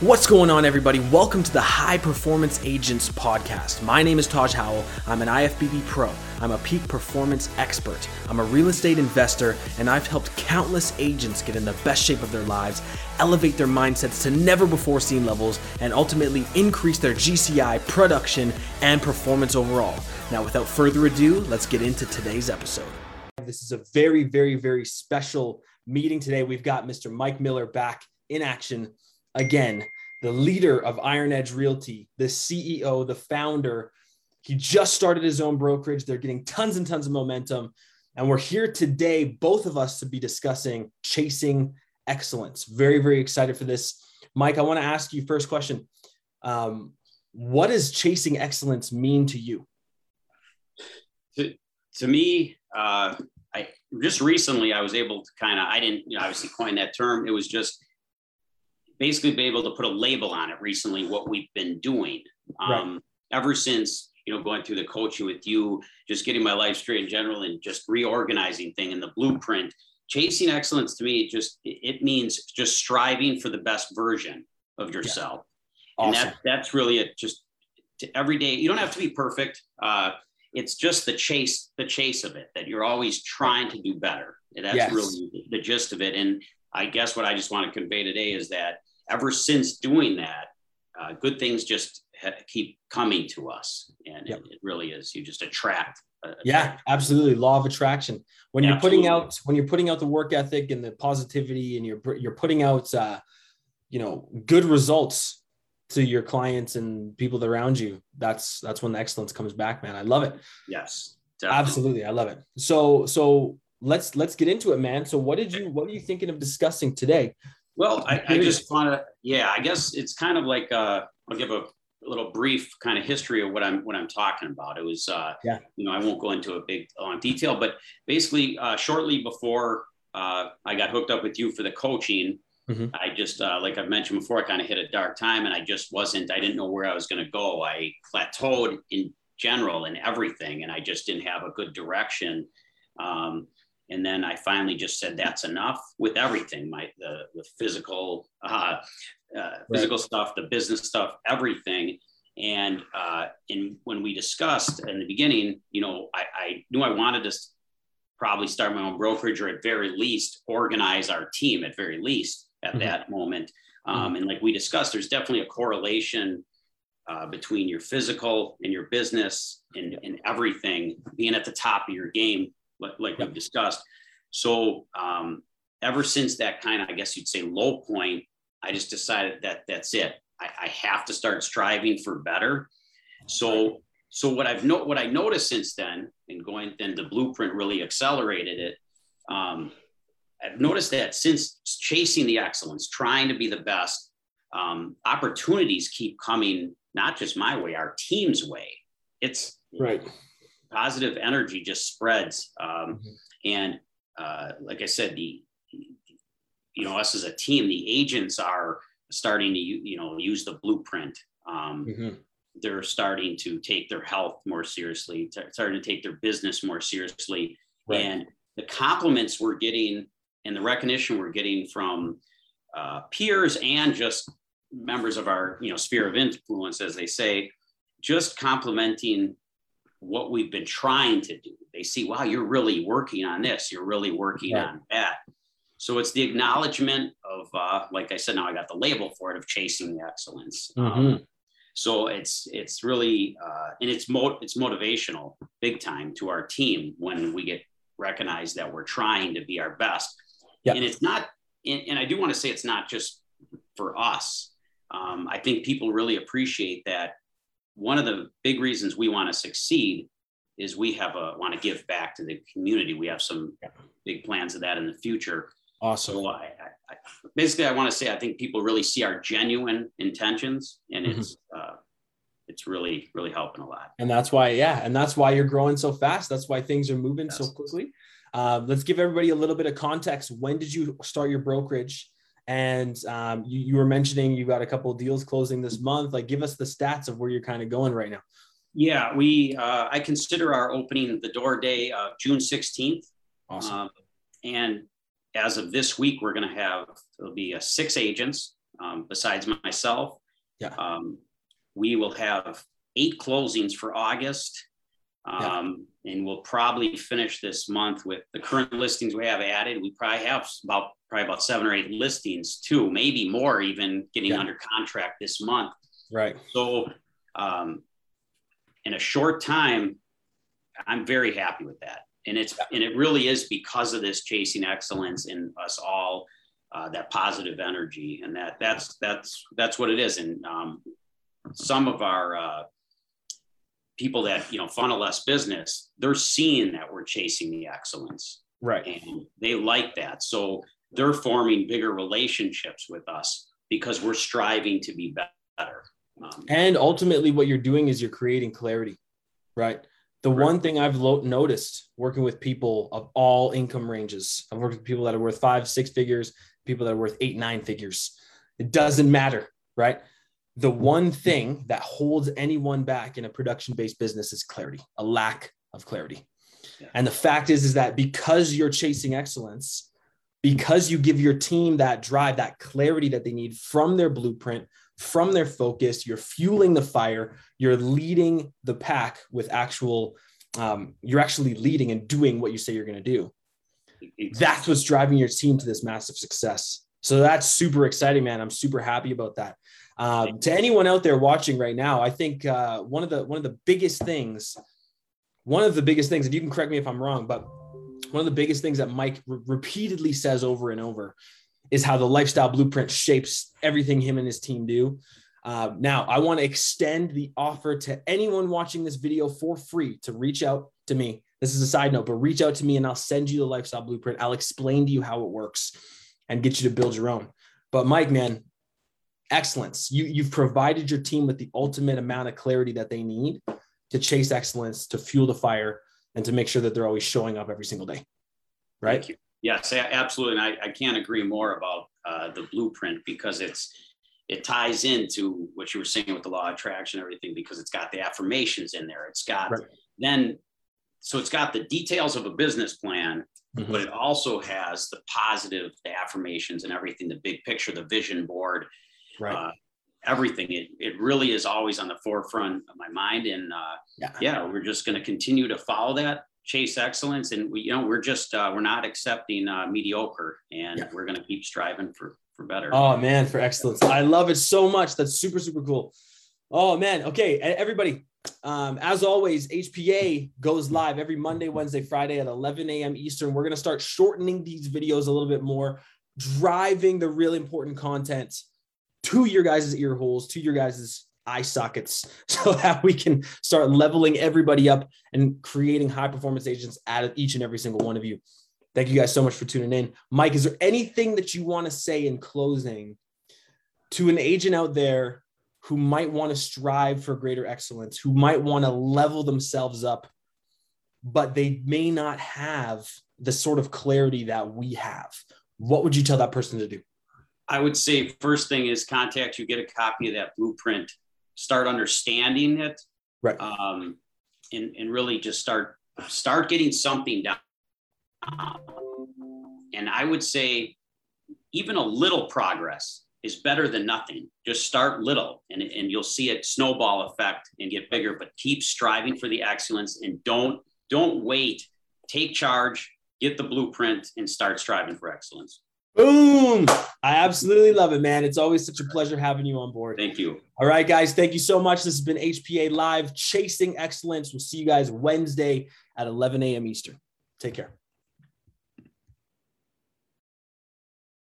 What's going on, everybody? Welcome to the High Performance Agents Podcast. My name is Taj Howell. I'm an IFBB pro. I'm a peak performance expert. I'm a real estate investor, and I've helped countless agents get in the best shape of their lives, elevate their mindsets to never before seen levels, and ultimately increase their GCI production and performance overall. Now, without further ado, let's get into today's episode. This is a very, very, very special meeting today. We've got Mr. Mike Miller back in action again, the leader of Iron Edge Realty, the CEO, the founder. He just started his own brokerage. They're getting tons and tons of momentum. And we're here today, both of us, to be discussing chasing excellence. Very, very excited for this. Mike, I want to ask you first question. Um, what does chasing excellence mean to you? To, to me, uh, I just recently I was able to kind of I didn't you know, obviously coin that term. It was just basically be able to put a label on it recently what we've been doing um, right. ever since you know going through the coaching with you just getting my life straight in general and just reorganizing thing in the blueprint chasing excellence to me it just it means just striving for the best version of yourself yeah. awesome. and that that's really it just every day you don't have to be perfect uh, it's just the chase the chase of it that you're always trying to do better that's yes. really the gist of it and i guess what i just want to convey today is that ever since doing that, uh, good things just ha- keep coming to us. And yep. it, it, really is. You just attract. Uh, yeah, absolutely. Law of attraction. When you're absolutely. putting out, when you're putting out the work ethic and the positivity and you're, you're putting out, uh, you know, good results to your clients and people around you, that's, that's when the excellence comes back, man. I love it. Yes. Definitely. Absolutely. I love it. So, so let's, let's get into it, man. So what did you, what are you thinking of discussing today? Well, I, I just want to, yeah, I guess it's kind of like uh, I'll give a, little brief kind of history of what I'm what I'm talking about. It was, uh, yeah, you know, I won't go into a big long detail, but basically, uh, shortly before uh, I got hooked up with you for the coaching, mm-hmm. I just, uh, like I've mentioned before, I kind of hit a dark time, and I just wasn't, I didn't know where I was going to go. I plateaued in general in everything, and I just didn't have a good direction. Um, and then I finally just said that's enough with everything my the, the physical uh, uh, physical right. stuff, the business stuff, everything. And uh, in when we discussed in the beginning, you know, I, I knew I wanted to probably start my own brokerage or at very least organize our team at very least at mm-hmm. that moment. Um, mm-hmm. And like we discussed, there's definitely a correlation uh, between your physical and your business and, and everything being at the top of your game like, like we've discussed. So um, ever since that kind of, I guess you'd say low point, I just decided that that's it. I, I have to start striving for better. So, so what I've no, what I noticed since then, and going then the blueprint really accelerated it. Um, I've noticed that since chasing the excellence, trying to be the best, um, opportunities keep coming not just my way, our team's way. It's right positive energy just spreads. Um, mm-hmm. And uh, like I said, the you know us as a team, the agents are starting to you know use the blueprint. Um, mm-hmm. They're starting to take their health more seriously, t- starting to take their business more seriously, right. and the compliments we're getting and the recognition we're getting from uh, peers and just members of our you know sphere of influence, as they say, just complimenting what we've been trying to do. They see, wow, you're really working on this, you're really working right. on that. So it's the acknowledgement of, uh, like I said, now I got the label for it of chasing the excellence. Um, mm-hmm. Um, so it's it's really uh, and it's mo- it's motivational big time to our team when we get recognized that we're trying to be our best. Yep. And it's not, and, and I do want to say it's not just for us. Um, I think people really appreciate that one of the big reasons we want to succeed is we have a want to give back to the community. We have some big plans of that in the future. Awesome. So I, I, basically, I want to say I think people really see our genuine intentions, and mm-hmm. it's uh, it's really really helping a lot. And that's why, yeah, and that's why you're growing so fast. That's why things are moving yes. so quickly. Uh, let's give everybody a little bit of context. When did you start your brokerage? And um, you, you were mentioning you got a couple deals closing this month. Like, give us the stats of where you're kind of going right now. Yeah, we uh, I consider our opening the door day of June 16th. Awesome. Um, and as of this week, we're going to have there'll be uh, six agents. um, besides myself. Yeah. Um, we will have eight closings for August. Um, yeah. And we'll probably finish this month with the current listings we have added. We probably have about probably about seven or eight listings too, maybe more even getting yeah. under contract this month. Right. So um, in a short time, I'm very happy with that. And it's yeah. and it really is because of this chasing excellence in us all, uh, that positive energy, and that that's that's that's what it is. And um, some of our uh, people that you know funnel us business, they're seeing that we're chasing the excellence, right? And they like that, so they're forming bigger relationships with us because we're striving to be better. Um, and ultimately, what you're doing is you're creating clarity, right? The right. one thing I've lo- noticed working with people of all income ranges, I've worked with people that are worth five, six figures, people that are worth eight, nine figures. It doesn't matter, right? The one thing that holds anyone back in a production based business is clarity, a lack of clarity. Yeah. And the fact is, is that because you're chasing excellence, because you give your team that drive, that clarity that they need from their blueprint, from their focus. You're fueling the fire. You're leading the pack with actual, um, you're actually leading and doing what you say you're going to do. That's what's driving your team to this massive success. So that's super exciting, man. I'm super happy about that. Um, to anyone out there watching right now, I think uh, one of the one of the biggest things, one of the biggest things, and you can correct me if I'm wrong, but one of the biggest things that Mike re- repeatedly says over and over is how the lifestyle blueprint shapes everything him and his team do. Uh, now, I want to extend the offer to anyone watching this video for free to reach out to me. This is a side note, but reach out to me and I'll send you the lifestyle blueprint. I'll explain to you how it works and get you to build your own. But Mike, man, excellence. You you've provided your team with the ultimate amount of clarity that they need to chase excellence, to fuel the fire, and to make sure that they're always showing up every single day. Right. Yes, absolutely. And I, I can't agree more about uh, the blueprint because it's it ties into what you were saying with the law of attraction and everything because it's got the affirmations in there. It's got right. then so it's got the details of a business plan, mm-hmm. but it also has the positive, the affirmations and everything, the big picture, the vision board, right. Uh, everything. It, it really is always on the forefront of my mind. And uh, yeah. yeah, we're just going to continue to follow that chase excellence and we you know we're just uh, we're not accepting uh, mediocre and yeah. we're going to keep striving for for better oh man for excellence i love it so much that's super super cool oh man okay everybody um, as always hpa goes live every monday wednesday friday at 11 a.m eastern we're going to start shortening these videos a little bit more driving the really important content to your guys' ear holes to your guys' eye sockets so that we can start leveling everybody up and creating high performance agents out of each and every single one of you. Thank you guys so much for tuning in. Mike, is there anything that you want to say in closing to an agent out there who might want to strive for greater excellence, who might want to level themselves up, but they may not have the sort of clarity that we have? What would you tell that person to do? I would say first thing is contact you, get a copy of that blueprint start understanding it right. um, and, and really just start start getting something down and i would say even a little progress is better than nothing. Just start little and, and you'll see it snowball effect and get bigger but keep striving for the excellence and don't don't wait. Take charge get the blueprint and start striving for excellence Boom. I absolutely love it, man. It's always such a pleasure having you on board. Thank you. All right, guys. Thank you so much. This has been HPA Live Chasing Excellence. We'll see you guys Wednesday at 11 a.m. Eastern. Take care.